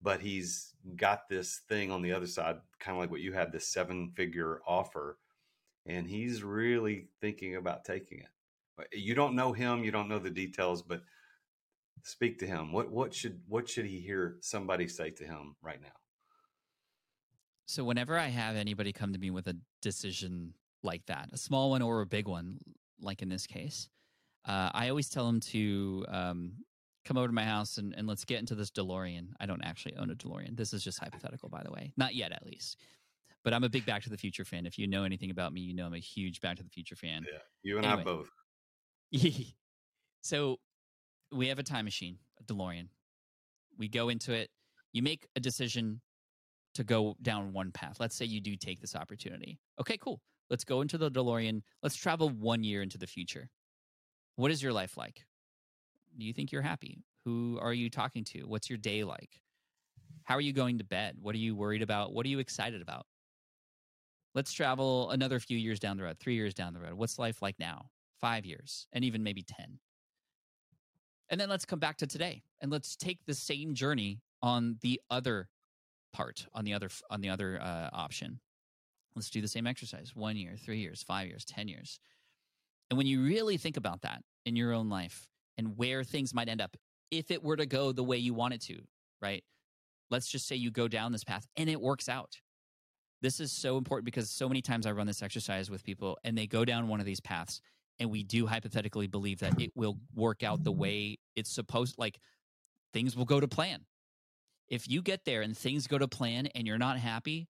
But he's got this thing on the other side, kind of like what you had, this seven figure offer and he's really thinking about taking it. Uh, you don't know him, you don't know the details, but speak to him. What what should what should he hear somebody say to him right now? So whenever I have anybody come to me with a decision like that, a small one or a big one, like in this case, uh, I always tell them to um, come over to my house and, and let's get into this DeLorean. I don't actually own a DeLorean. This is just hypothetical, by the way. Not yet, at least. But I'm a big Back to the Future fan. If you know anything about me, you know I'm a huge Back to the Future fan. Yeah, you and anyway. I both. [laughs] so we have a time machine, a DeLorean. We go into it. You make a decision to go down one path. Let's say you do take this opportunity. Okay, cool. Let's go into the DeLorean. Let's travel one year into the future. What is your life like? Do you think you're happy? Who are you talking to? What's your day like? How are you going to bed? What are you worried about? What are you excited about? Let's travel another few years down the road, three years down the road. What's life like now? Five years, and even maybe 10. And then let's come back to today and let's take the same journey on the other part, on the other on the other uh, option. Let's do the same exercise. 1 year, 3 years, 5 years, 10 years. And when you really think about that in your own life and where things might end up if it were to go the way you want it to, right? Let's just say you go down this path and it works out. This is so important because so many times I run this exercise with people and they go down one of these paths and we do hypothetically believe that it will work out the mm-hmm. way it's supposed like things will go to plan. If you get there and things go to plan and you're not happy,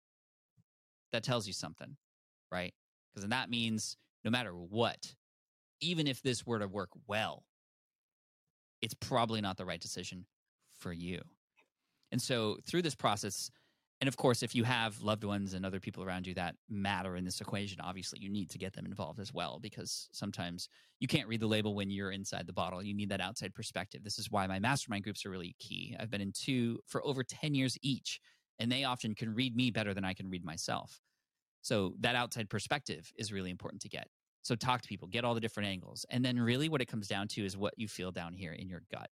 that tells you something, right? Because then that means no matter what, even if this were to work well, it's probably not the right decision for you. And so through this process, and of course, if you have loved ones and other people around you that matter in this equation, obviously you need to get them involved as well because sometimes you can't read the label when you're inside the bottle. You need that outside perspective. This is why my mastermind groups are really key. I've been in two for over 10 years each, and they often can read me better than I can read myself. So that outside perspective is really important to get. So talk to people, get all the different angles. And then really what it comes down to is what you feel down here in your gut,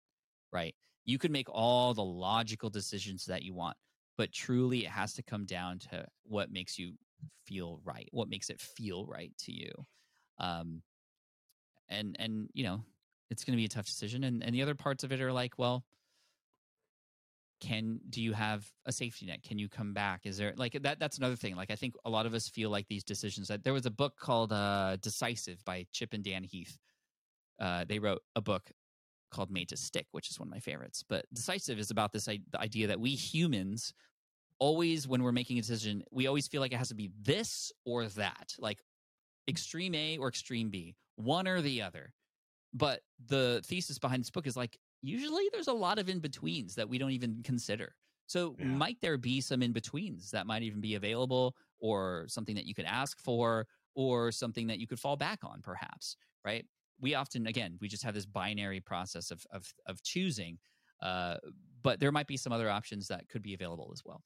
right? You can make all the logical decisions that you want, but truly it has to come down to what makes you feel right, what makes it feel right to you. Um, and, and, you know, it's going to be a tough decision. And, and the other parts of it are like, well, can do you have a safety net? Can you come back? Is there like that that's another thing. Like i think a lot of us feel like these decisions that there was a book called uh decisive by chip and dan heath. Uh they wrote a book called made to stick which is one of my favorites. But decisive is about this idea that we humans always when we're making a decision we always feel like it has to be this or that like extreme a or extreme b one or the other. But the thesis behind this book is like usually there's a lot of in betweens that we don't even consider. So, yeah. might there be some in betweens that might even be available, or something that you could ask for, or something that you could fall back on, perhaps? Right? We often, again, we just have this binary process of of, of choosing, uh, but there might be some other options that could be available as well.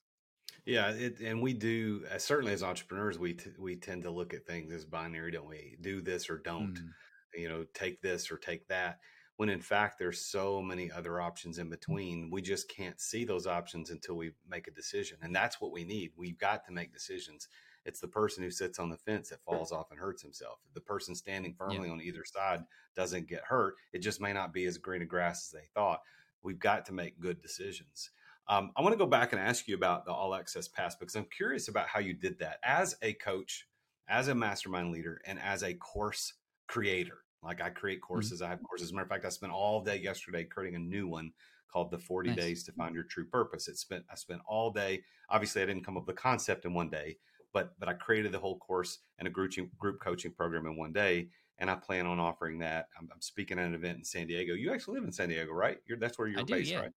Yeah, it, and we do uh, certainly as entrepreneurs, we t- we tend to look at things as binary, don't we? Do this or don't. Mm. You know, take this or take that when in fact there's so many other options in between we just can't see those options until we make a decision and that's what we need. We've got to make decisions. It's the person who sits on the fence that falls off and hurts himself. The person standing firmly yeah. on either side doesn't get hurt. It just may not be as green a grass as they thought. We've got to make good decisions. Um, i want to go back and ask you about the all access pass because i'm curious about how you did that as a coach as a mastermind leader and as a course creator like I create mm-hmm. courses, mm-hmm. I have courses. As a matter of fact, I spent all day yesterday creating a new one called the 40 nice. days to find your true purpose. It spent I spent all day. Obviously, I didn't come up with the concept in one day, but but I created the whole course and a group group coaching program in one day. And I plan on offering that. I'm, I'm, speaking at an event in San Diego. You actually live in San Diego, right? You're, that's where you're based, yeah. right?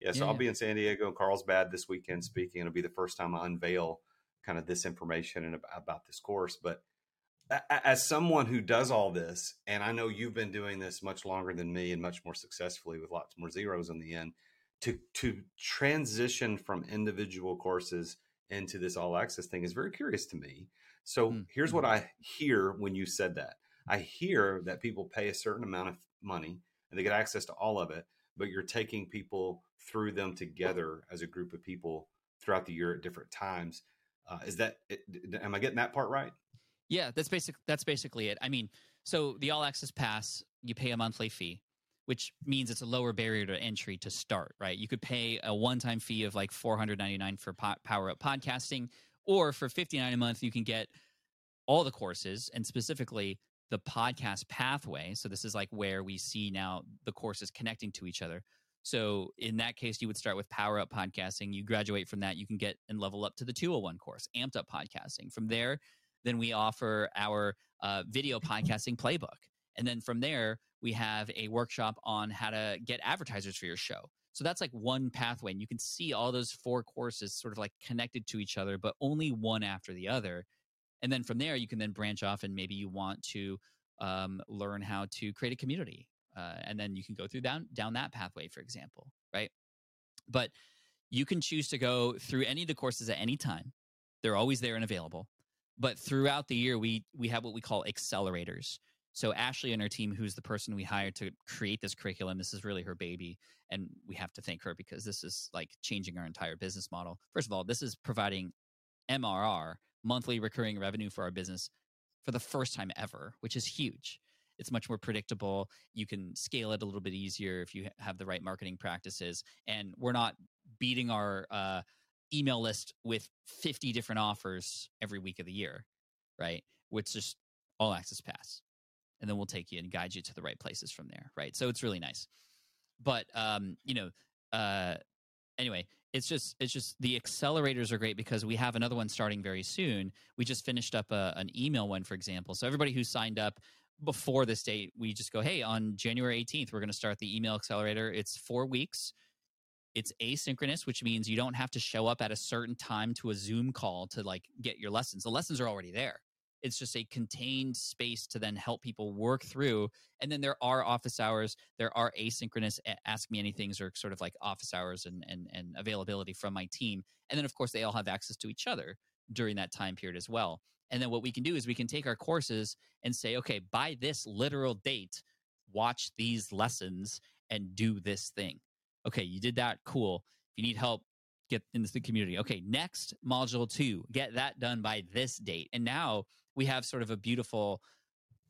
Yeah. So yeah, I'll be in San Diego and Carlsbad this weekend speaking. It'll be the first time I unveil kind of this information and about, about this course. But as someone who does all this, and I know you've been doing this much longer than me and much more successfully with lots more zeros in the end, to to transition from individual courses into this all access thing is very curious to me. So mm-hmm. here's what I hear when you said that. I hear that people pay a certain amount of money and they get access to all of it, but you're taking people through them together as a group of people throughout the year at different times. Uh, is that am I getting that part right? Yeah, that's basic. That's basically it. I mean, so the all access pass, you pay a monthly fee, which means it's a lower barrier to entry to start. Right? You could pay a one time fee of like four hundred ninety nine for po- Power Up Podcasting, or for fifty nine a month, you can get all the courses and specifically the podcast pathway. So this is like where we see now the courses connecting to each other. So in that case, you would start with Power Up Podcasting. You graduate from that, you can get and level up to the 201 course, Amped Up Podcasting. From there, then we offer our uh, video podcasting playbook. And then from there, we have a workshop on how to get advertisers for your show. So that's like one pathway. And you can see all those four courses sort of like connected to each other, but only one after the other. And then from there, you can then branch off and maybe you want to um, learn how to create a community. Uh, and then you can go through down, down that pathway, for example, right? But you can choose to go through any of the courses at any time. They're always there and available but throughout the year we we have what we call accelerators So Ashley and her team, who's the person we hired to create this curriculum, this is really her baby, and we have to thank her because this is like changing our entire business model. First of all, this is providing MRR, monthly recurring revenue for our business for the first time ever, which is huge. It's much more predictable. You can scale it a little bit easier if you have the right marketing practices. And we're not beating our uh, email list with 50 different offers every week of the year, right? Which just all access pass. And then we'll take you and guide you to the right places from there right? So it's really nice. But um you know uh anyway it's just it's just the accelerators are great because we have another one starting very soon. We just finished up a, an email one for example. So everybody who signed up before this date we just go hey on january 18th we're going to start the email accelerator. It's four weeks it's asynchronous which means you don't have to show up at a certain time to a zoom call to like get your lessons the lessons are already there it's just a contained space to then help people work through. And then there are office hours, there are asynchronous ask me anythings or sort of like office hours and, and, and availability from my team. And then, of course, they all have access to each other during that time period as well. And then what we can do is we can take our courses and say, okay, by this literal date, watch these lessons and do this thing. Okay, you did that. Cool. If you need help, get into the community. Okay, next module two, get that done by this date. And now we have sort of a beautiful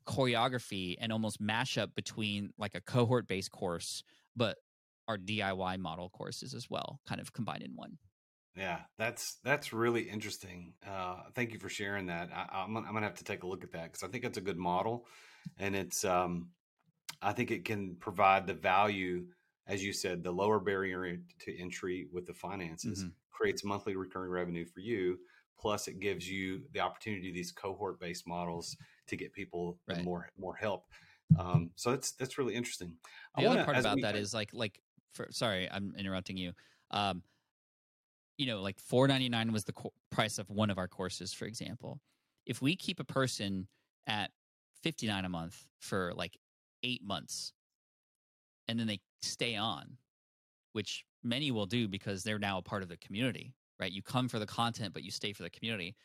choreography and almost mashup between like a cohort based course, but our DIY model courses as well, kind of combined in one. Yeah, that's that's really interesting. Uh, thank you for sharing that. I, am I'm, I'm gonna have to take a look at that because I think it's a good model, and it's um, I think it can provide the value, as you said, the lower barrier to entry with the finances mm-hmm. creates monthly recurring revenue for you, Plus, it gives you the opportunity these cohort based models to get people right. more more help. Um, so that's that's really interesting. The I other wanna, part about we, that is like like for, sorry, I'm interrupting you. Um, you know, like four ninety nine was the co- price of one of our courses, for example. If we keep a person at fifty nine a month for like eight months, and then they stay on, which many will do because they're now a part of the community right? You come for the content, but you stay for the community.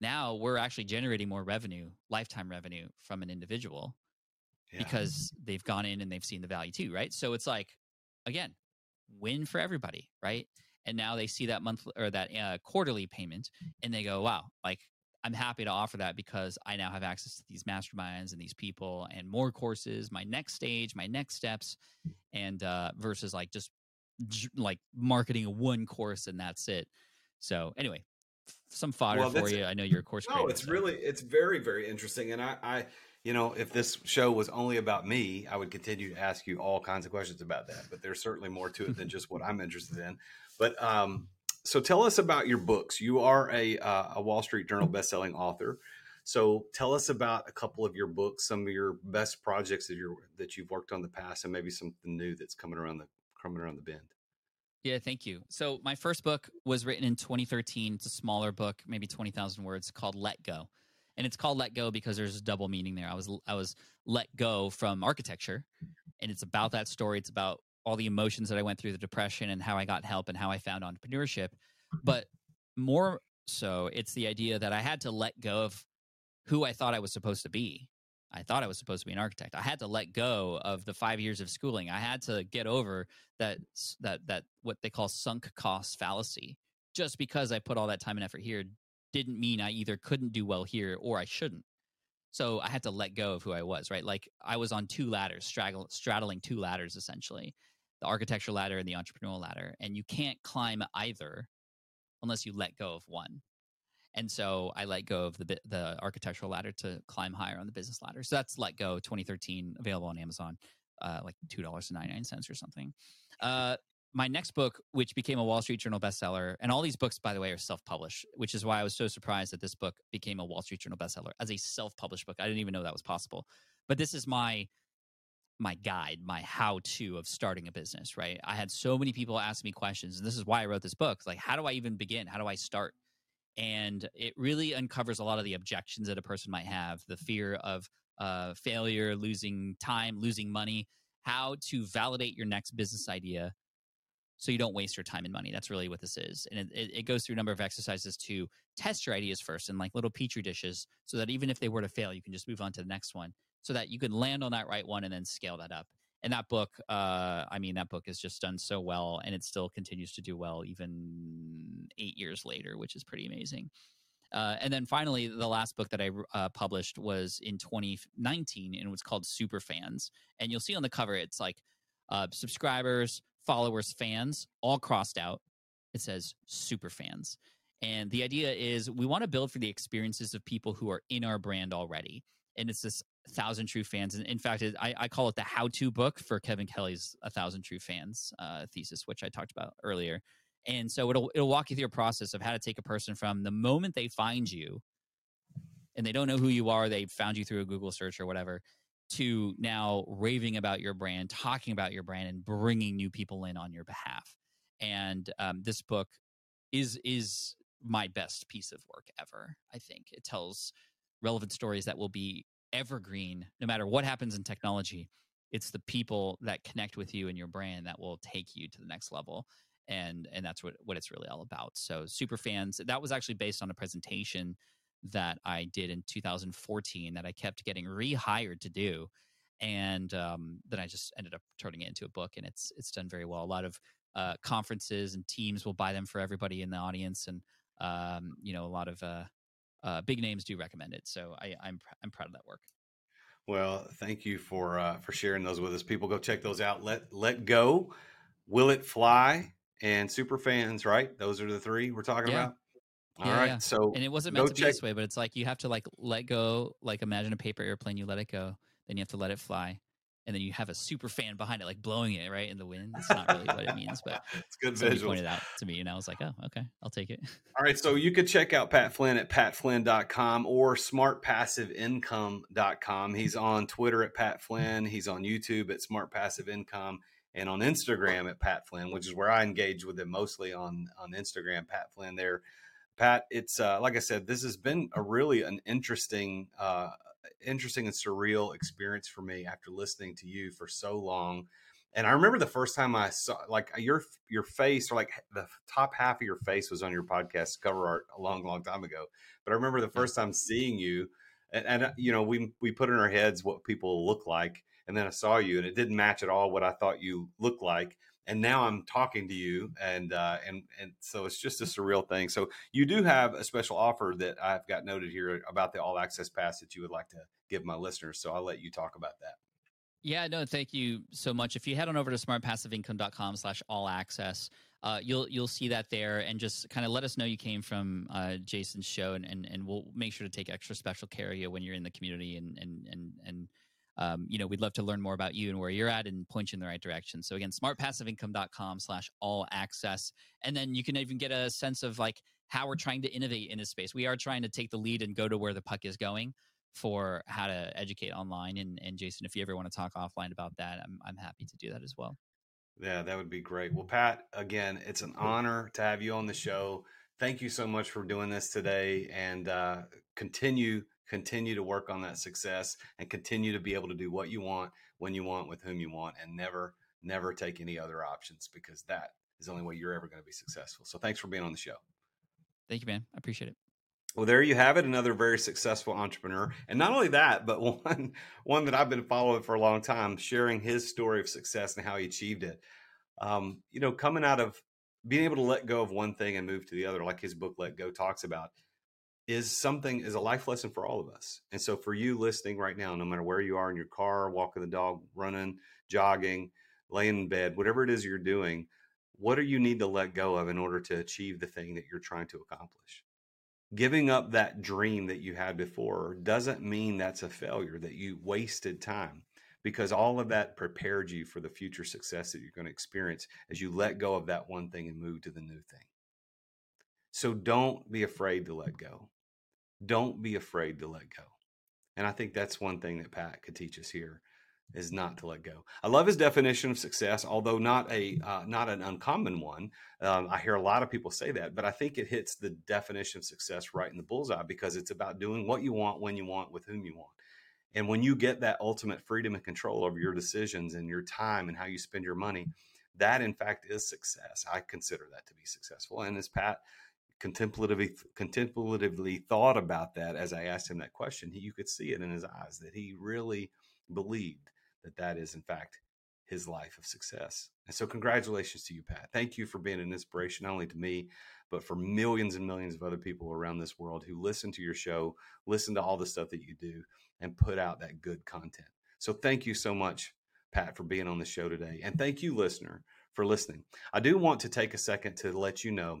Now we're actually generating more revenue, lifetime revenue from an individual yeah. because they've gone in and they've seen the value too, right? So it's like, again, win for everybody, right? And now they see that monthly or that uh, quarterly payment and they go, wow, like I'm happy to offer that because I now have access to these masterminds and these people and more courses, my next stage, my next steps, and uh, versus like just like marketing one course and that's it. So anyway, some fodder well, for you. I know you're a course. No, it's so. really it's very very interesting, and I, I, you know, if this show was only about me, I would continue to ask you all kinds of questions about that. But there's certainly more to it than just what I'm interested in. But um, so tell us about your books. You are a uh, a Wall Street Journal bestselling author. So tell us about a couple of your books, some of your best projects that you that you've worked on the past, and maybe something new that's coming around the coming around the bend. Yeah, thank you. So my first book was written in 2013. It's a smaller book, maybe 20,000 words, called Let Go. And it's called Let Go because there's a double meaning there. I was I was let go from architecture, and it's about that story. It's about all the emotions that I went through, the depression, and how I got help, and how I found entrepreneurship. Mm-hmm. But more so, it's the idea that I had to let go of who I thought I was supposed to be I thought I was supposed to be an architect. I had to let go of the five years of schooling. I had to get over that that that what they call sunk cost fallacy. Just because I put all that time and effort here didn't mean I either couldn't do well here or I shouldn't. So I had to let go of who I was, right? Like I was on two ladders, straddling two ladders essentially, the architectural ladder and the entrepreneurial ladder, and you can't climb either unless you let go of one. And so I let go of the the architectural ladder to climb higher on the business ladder. So that's Let Go 2013, available on Amazon, uh, like two dollars and ninety nine cents or something. Uh, my next book, which became a Wall Street Journal bestseller, and all these books, by the way, are self published, which is why I was so surprised that this book became a Wall Street Journal bestseller as a self published book. I didn't even know that was possible. But this is my my guide, my how to of starting a business, right? I had so many people ask me questions, and this is why I wrote this book. Like, how do I even begin? How do I start? and it really uncovers a lot of the objections that a person might have the fear of uh, failure losing time losing money how to validate your next business idea so you don't waste your time and money that's really what this is and it, it goes through a number of exercises to test your ideas first in like little petri dishes so that even if they were to fail you can just move on to the next one so that you can land on that right one and then scale that up. And that book, uh, I mean, that book has just done so well, and it still continues to do well even eight years later, which is pretty amazing. Uh, and then finally, the last book that I uh, published was in 2019, and it was called Super Fans. And you'll see on the cover, it's like uh, subscribers, followers, fans, all crossed out. It says Super Fans. And the idea is we want to build for the experiences of people who are in our brand already. And it's this thousand true fans. And in fact, it, I, I, call it the how to book for Kevin Kelly's A Thousand True Fans uh, thesis, which I talked about earlier. And so it'll it'll walk you through a process of how to take a person from the moment they find you and they don't know who you are, they found you through a Google search or whatever, to now raving about your brand, talking about your brand, and bringing new people in on your behalf. And um, this book is is my best piece of work ever. I think it tells relevant stories that will be evergreen no matter what happens in technology. It's the people that connect with you and your brand that will take you to the next level. And and that's what, what it's really all about. So super fans, that was actually based on a presentation that I did in 2014 that I kept getting rehired to do. And um, then I just ended up turning it into a book and it's it's done very well. A lot of uh, conferences and teams will buy them for everybody in the audience and um, you know, a lot of uh, uh, big names do recommend it. So I, I'm I'm proud of that work. Well, thank you for uh, for sharing those with us. People, go check those out. Let Let Go, Will It Fly, and Super Fans. Right, those are the three we're talking yeah. about. All yeah, right, yeah. so and it wasn't meant to check. be this way, but it's like you have to like let go. Like imagine a paper airplane, you let it go, then you have to let it fly, and then you have a super fan behind it, like blowing it right in the wind. It's not really what it means, but [laughs] it's good. Somebody pointed out to me, and I was like, "Oh, okay, I'll take it." [laughs] All right, so you could check out Pat Flynn at patflynn.com or smartpassiveincome.com. He's on Twitter at Pat Flynn. He's on YouTube at Smart Passive Income, and on Instagram at Pat Flynn, which is where I engage with him mostly on on Instagram. Pat Flynn there. Pat, it's uh, like I said, this has been a really an interesting uh, interesting and surreal experience for me after listening to you for so long. And I remember the first time I saw like your your face or like the top half of your face was on your podcast cover art a long, long time ago. But I remember the first time seeing you, and, and uh, you know we we put in our heads what people look like, and then I saw you, and it didn't match at all what I thought you looked like and now I'm talking to you, and uh, and and so it's just a surreal thing. So you do have a special offer that I've got noted here about the all access pass that you would like to give my listeners. So I'll let you talk about that. Yeah, no, thank you so much. If you head on over to smartpassiveincome.com slash all access, uh, you'll you'll see that there and just kind of let us know you came from uh, Jason's show and, and and we'll make sure to take extra special care of you when you're in the community and and and and um, you know, we'd love to learn more about you and where you're at and point you in the right direction. So again, smartpassiveincome.com slash all access. And then you can even get a sense of like how we're trying to innovate in this space. We are trying to take the lead and go to where the puck is going for how to educate online. And, and Jason, if you ever want to talk offline about that, I'm, I'm happy to do that as well. Yeah, that would be great. Well, Pat, again, it's an honor to have you on the show. Thank you so much for doing this today and uh, continue continue to work on that success and continue to be able to do what you want when you want with whom you want and never never take any other options because that is the only way you're ever going to be successful. So thanks for being on the show. Thank you man. I appreciate it. Well there you have it another very successful entrepreneur. And not only that but [laughs] one one that i've been following for a long time sharing his story of success and how he achieved it. Um, you know coming out of being able to let go of one thing and move to the other like his book let go talks about is something is a life lesson for all of us. And so for you listening right now, no matter where you are in your car, walking the dog, running, jogging, laying in bed, whatever it is you're doing, what do you need to let go of in order to achieve the thing that you're trying to accomplish? Giving up that dream that you had before doesn't mean that's a failure, that you wasted time, because all of that prepared you for the future success that you're going to experience as you let go of that one thing and move to the new thing. So don't be afraid to let go don't be afraid to let go. And I think that's one thing that Pat could teach us here is not to let go. I love his definition of success, although not a uh, not an uncommon one. Um, I hear a lot of people say that, but I think it hits the definition of success right in the bullseye because it's about doing what you want, when you want, with whom you want. And when you get that ultimate freedom and control over your decisions and your time and how you spend your money, that in fact is success. I consider that to be successful. And as Pat contemplatively contemplatively thought about that as I asked him that question, he, you could see it in his eyes that he really believed that that is in fact his life of success. And so, congratulations to you, Pat. Thank you for being an inspiration not only to me, but for millions and millions of other people around this world who listen to your show, listen to all the stuff that you do, and put out that good content. So, thank you so much, Pat, for being on the show today. And thank you, listener, for listening. I do want to take a second to let you know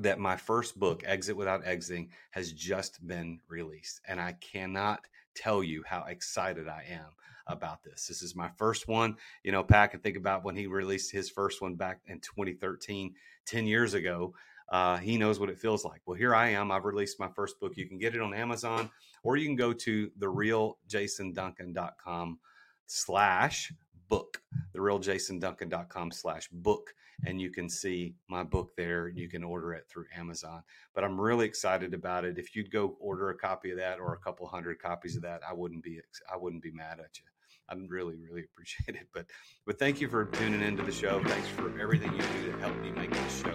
that my first book, Exit Without Exiting, has just been released. And I cannot tell you how excited I am about this. This is my first one. You know, Pat can think about when he released his first one back in 2013, 10 years ago. Uh, he knows what it feels like. Well, here I am. I've released my first book. You can get it on Amazon or you can go to therealjasonduncan.com slash book, therealjasonduncan.com slash book and you can see my book there. You can order it through Amazon. But I'm really excited about it. If you'd go order a copy of that or a couple hundred copies of that, I wouldn't be I wouldn't be mad at you. I'd really, really appreciate it. But but thank you for tuning into the show. Thanks for everything you do to help me make this show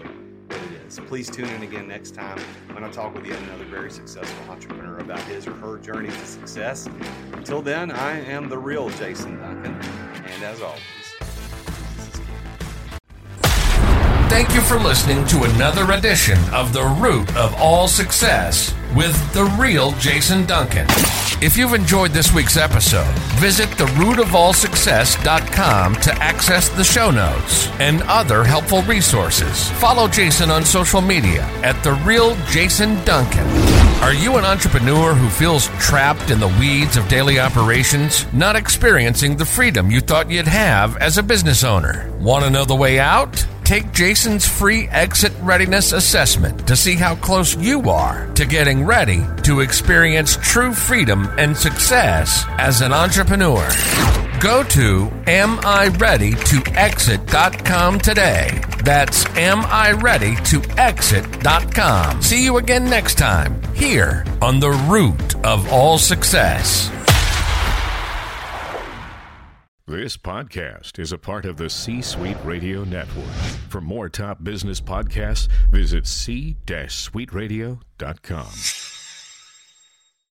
what it is. Please tune in again next time when I talk with yet another very successful entrepreneur about his or her journey to success. Until then, I am the real Jason Duncan. And as always, Thank you for listening to another edition of The Root of All Success with the real Jason Duncan. If you've enjoyed this week's episode, visit therootofallsuccess.com to access the show notes and other helpful resources. Follow Jason on social media at The Real Jason Duncan. Are you an entrepreneur who feels trapped in the weeds of daily operations, not experiencing the freedom you thought you'd have as a business owner? Want to know the way out? take Jason's free exit readiness assessment to see how close you are to getting ready to experience true freedom and success as an entrepreneur. Go to amireadytoexit.com today. That's amireadytoexit.com. See you again next time here on the root of all success. This podcast is a part of the C Suite Radio Network. For more top business podcasts, visit c-suiteradio.com.